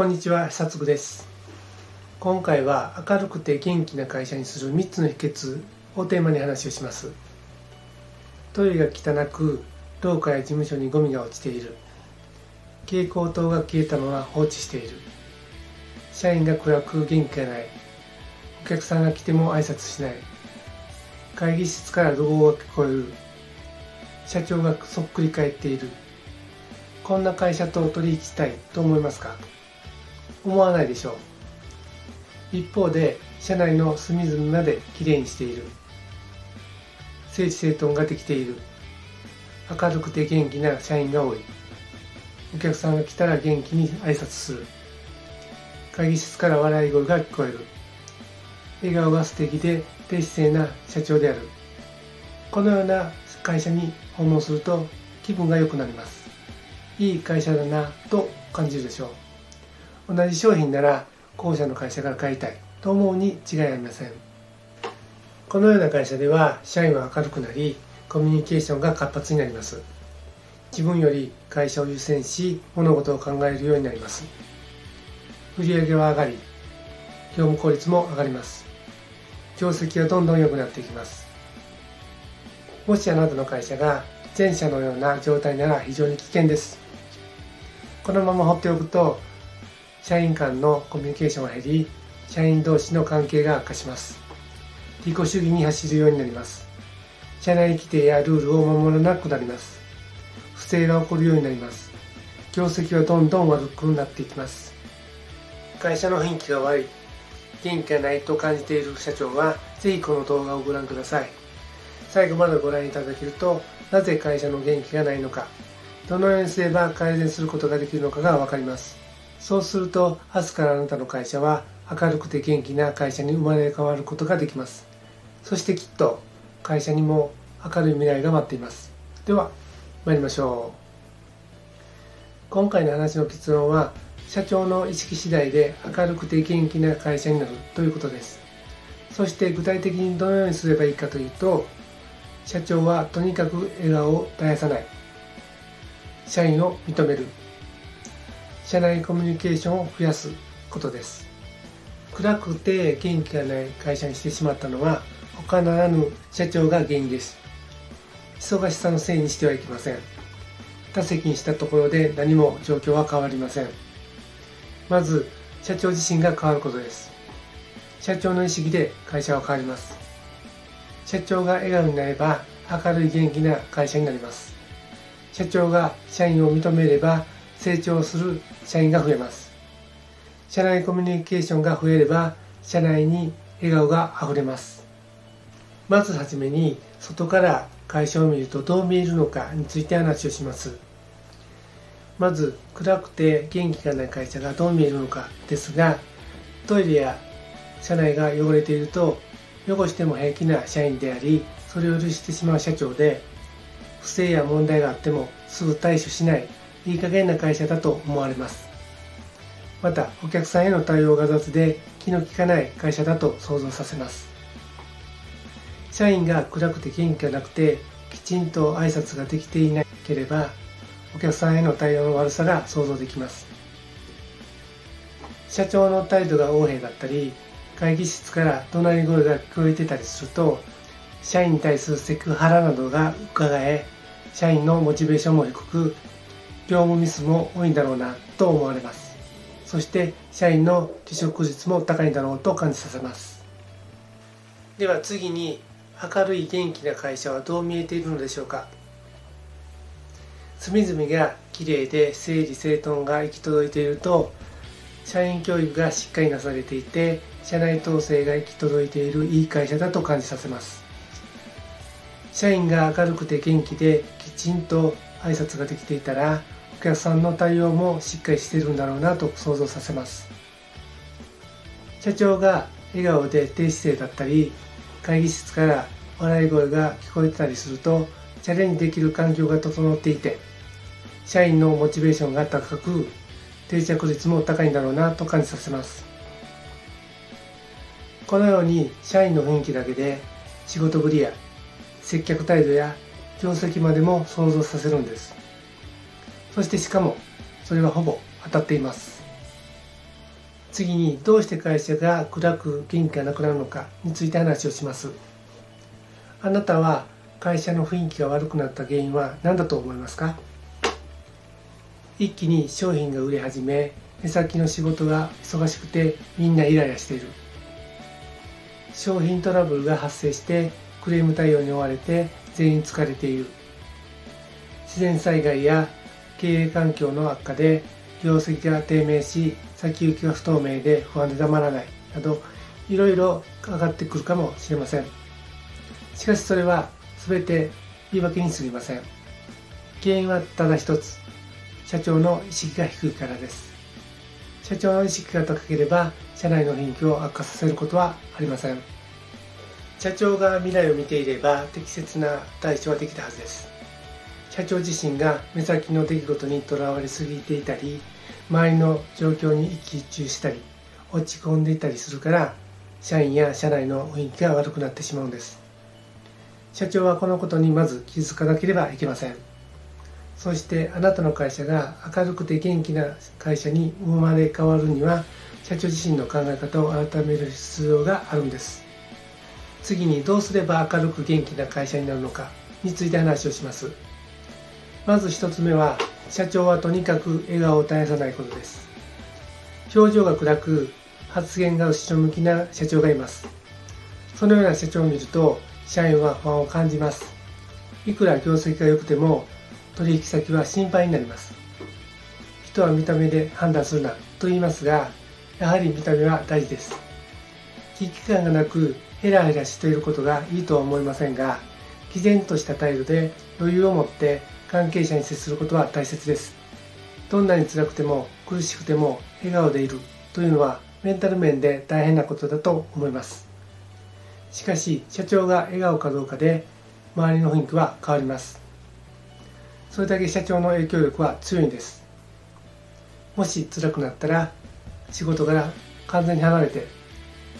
こんにちは久嗣です。今回は明るくて元気な会社にする3つの秘訣をテーマに話をします。トイレが汚く廊下や事務所にゴミが落ちている。蛍光灯が消えたまま放置している。社員が暗く元気がない。お客さんが来ても挨拶しない。会議室から怒号が聞こえる。社長がそっくり返っている。こんな会社と取り引したいと思いますか？思わないでしょう。一方で社内の隅々まできれいにしている。整理整頓ができている。明るくて元気な社員が多い。お客さんが来たら元気に挨拶する。会議室から笑い声が聞こえる。笑顔が素敵で低姿勢な社長である。このような会社に訪問すると気分が良くなります。いい会社だなと感じるでしょう。同じ商品なら後者の会社から買いたいと思うに違いありません。このような会社では社員は明るくなりコミュニケーションが活発になります。自分より会社を優先し物事を考えるようになります。売上は上がり業務効率も上がります。業績はどんどん良くなっていきます。もしあなたの会社が前者のような状態なら非常に危険です。このまま放っておくと社員間のコミュニケーションが減り社員同士の関係が悪化します。自己主義に走るようになります。社内規定やルールを守らなくなります。不正が起こるようになります。業績はどんどん悪くなっていきます。会社の雰囲気が悪い。元気がないと感じている社長はぜひこの動画をご覧ください。最後までご覧いただけるとなぜ会社の元気がないのかどのようにすれば改善することができるのかが分かります。そうすると明日からあなたの会社は明るくて元気な会社に生まれ変わることができます。そしてきっと会社にも明るい未来が待っています。では参りましょう。今回の話の結論は社長の意識次第で明るくて元気な会社になるということです。そして具体的にどのようにすればいいかというと社長はとにかく笑顔を絶やさない。社員を認める。社内コミュニケーションを増やすことです。暗くて元気がない会社にしてしまったのは他ならぬ社長が原因です。忙しさのせいにしてはいけません。他席にしたところで何も状況は変わりません。まず社長自身が変わることです。社長の意識で会社は変わります。社長が笑顔になれば明るい元気な会社になります。社長が社員を認めれば成長する社員が増えます。社内コミュニケーションが増えれば社内に笑顔があふれます。まずはじめに外から会社を見るとどう見えるのかについて話をします。まず暗くて元気がない会社がどう見えるのかですがトイレや車内が汚れていると汚しても平気な社員でありそれを許してしまう社長で不正や問題があってもすぐ対処しない。いい加減な会社だと思われます。またお客さんへの対応が雑で気の利かない会社だと想像させます。社員が暗くて元気がなくてきちんと挨拶ができていなければお客さんへの対応の悪さが想像できます。社長の態度が横柄だったり会議室から怒鳴り声が聞こえてたりすると社員に対するセクハラなどが伺え社員のモチベーションも低く業務ミスも多いんだろうなと思われます。そして社員の離職率も高いんだろうと感じさせます。では次に明るい元気な会社はどう見えているのでしょうか。隅々がきれいで整理整頓が行き届いていると社員教育がしっかりなされていて社内統制が行き届いているいい会社だと感じさせます。社員が明るくて元気できちんと挨拶ができていたら客さんの対応もしっかりしてるんだろうなと想像させます。社長が笑顔で低姿勢だったり会議室から笑い声が聞こえてたりするとチャレンジできる環境が整っていて社員のモチベーションが高く定着率も高いんだろうなと感じさせます。このように社員の雰囲気だけで仕事ぶりや接客態度や業績までも想像させるんです。そしてしかもそれはほぼ当たっています。次にどうして会社が暗く元気がなくなるのかについて話をします。あなたは会社の雰囲気が悪くなった原因は何だと思いますか？一気に商品が売れ始め目先の仕事が忙しくてみんなイライラしている。商品トラブルが発生してクレーム対応に追われて全員疲れている。自然災害や経営環境の悪化で業績が低迷し先行きが不透明で不安でたまらないなどいろいろ上がってくるかもしれません。しかしそれは全て言い訳にすぎません。原因はただ一つ。社長の意識が低いからです。社長の意識が高ければ社内の雰囲気を悪化させることはありません。社長が未来を見ていれば適切な対処はできたはずです。社長自身が目先の出来事にとらわれすぎていたり周りの状況に一喜一憂したり落ち込んでいたりするから社員や社内の雰囲気が悪くなってしまうんです。社長はこのことにまず気づかなければいけません。そしてあなたの会社が明るくて元気な会社に生まれ変わるには社長自身の考え方を改める必要があるんです。次にどうすれば明るく元気な会社になるのかについて話をします。まず1つ目は社長はとにかく笑顔を絶やさないことです。表情が暗く発言が後ろ向きな社長がいます。そのような社長を見ると社員は不安を感じます。いくら業績が良くても取引先は心配になります。人は見た目で判断するなと言いますがやはり見た目は大事です。危機感がなくヘラヘラしていることがいいとは思いませんが毅然とした態度で余裕を持って関係者に接することは大切です。どんなに辛くても苦しくても笑顔でいる。というのはメンタル面で大変なことだと思います。しかし社長が笑顔かどうかで周りの雰囲気は変わります。それだけ社長の影響力は強いんです。もし辛くなったら仕事から完全に離れて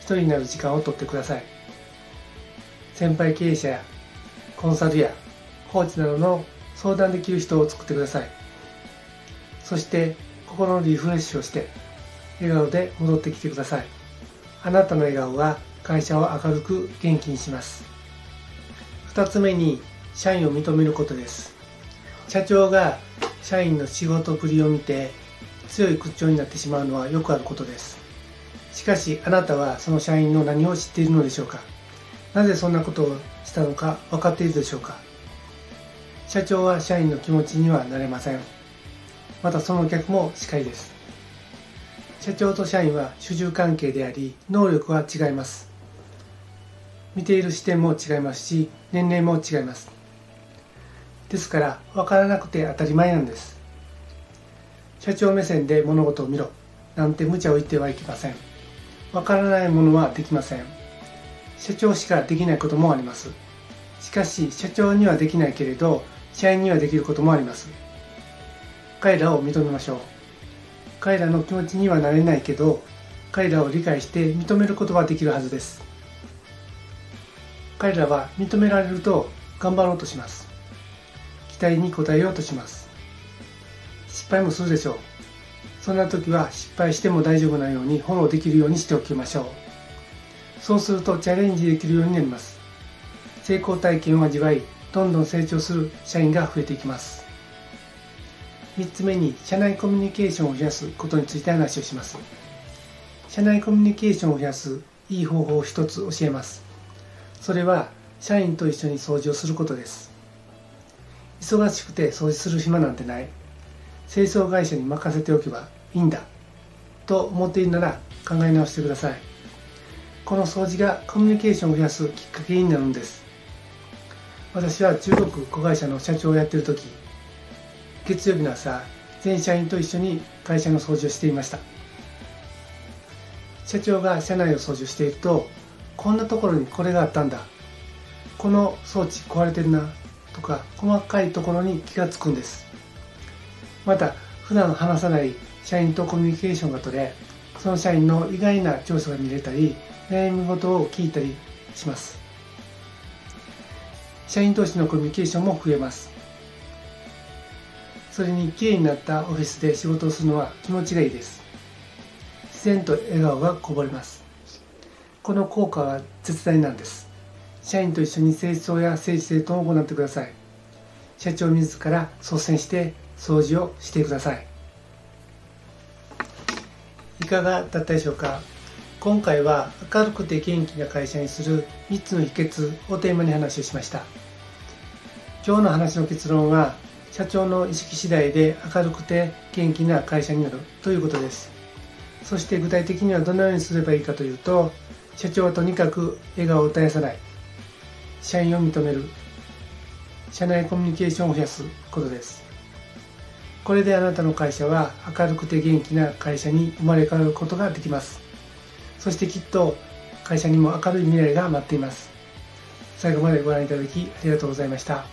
一人になる時間をとってください。先輩経営者やコンサルやコーチなどの相談できる人を作ってください。そして心のリフレッシュをして笑顔で戻ってきてください。あなたの笑顔は会社を明るく元気にします。2つ目に社員を認めることです。社長が社員の仕事ぶりを見て強い口調になってしまうのはよくあることです。しかしあなたはその社員の何を知っているのでしょうか。なぜそんなことをしたのか分かっているでしょうか。社長は社員の気持ちにはなれません。またその逆もしかりです。社長と社員は主従関係であり能力は違います。見ている視点も違いますし年齢も違います。ですから分からなくて当たり前なんです。社長目線で物事を見ろなんて無茶を言ってはいけません。分からないものはできません。社長しかできないこともあります。しかし社長にはできないけれど社員にはできることもあります。彼らを認めましょう。彼らの気持ちにはなれないけど彼らを理解して認めることはできるはずです。彼らは認められると頑張ろうとします。期待に応えようとします。失敗もするでしょう。そんな時は失敗しても大丈夫なようにフォローできるようにしておきましょう。そうするとチャレンジできるようになります。成功体験を味わいどんどん成長する社員が増えていきます。3つ目に社内コミュニケーションを増やすことについて話をします。社内コミュニケーションを増やすいい方法を一つ教えます。それは社員と一緒に掃除をすることです。忙しくて掃除する暇なんてない。清掃会社に任せておけばいいんだ。と思っているなら考え直してください。この掃除がコミュニケーションを増やすきっかけになるんです。私は中国子会社の社長をやっている時月曜日の朝全社員と一緒に会社の掃除をしていました。社長が社内を掃除しているとこんなところにこれがあったんだ。この装置壊れてるなとか細かいところに気がつくんです。また普段話さない社員とコミュニケーションが取れその社員の意外な長所が見れたり悩み事を聞いたりします。社員同士のコミュニケーションも増えます。それに綺麗になったオフィスで仕事をするのは気持ちがいいです。自然と笑顔がこぼれます。この効果は絶大なんです。社員と一緒に清掃や整理整頓を行ってください。社長自ら率先して掃除をしてください。いかがだったでしょうか？今回は明るくて元気な会社にする3つの秘訣をテーマに話をしました。今日の話の結論は社長の意識次第で明るくて元気な会社になるということです。そして具体的にはどのようにすればいいかというと社長はとにかく笑顔を絶やさない。社員を認める。社内コミュニケーションを増やすことです。これであなたの会社は明るくて元気な会社に生まれ変わることができます。そしてきっと会社にも明るい未来が待っています。最後までご覧いただきありがとうございました。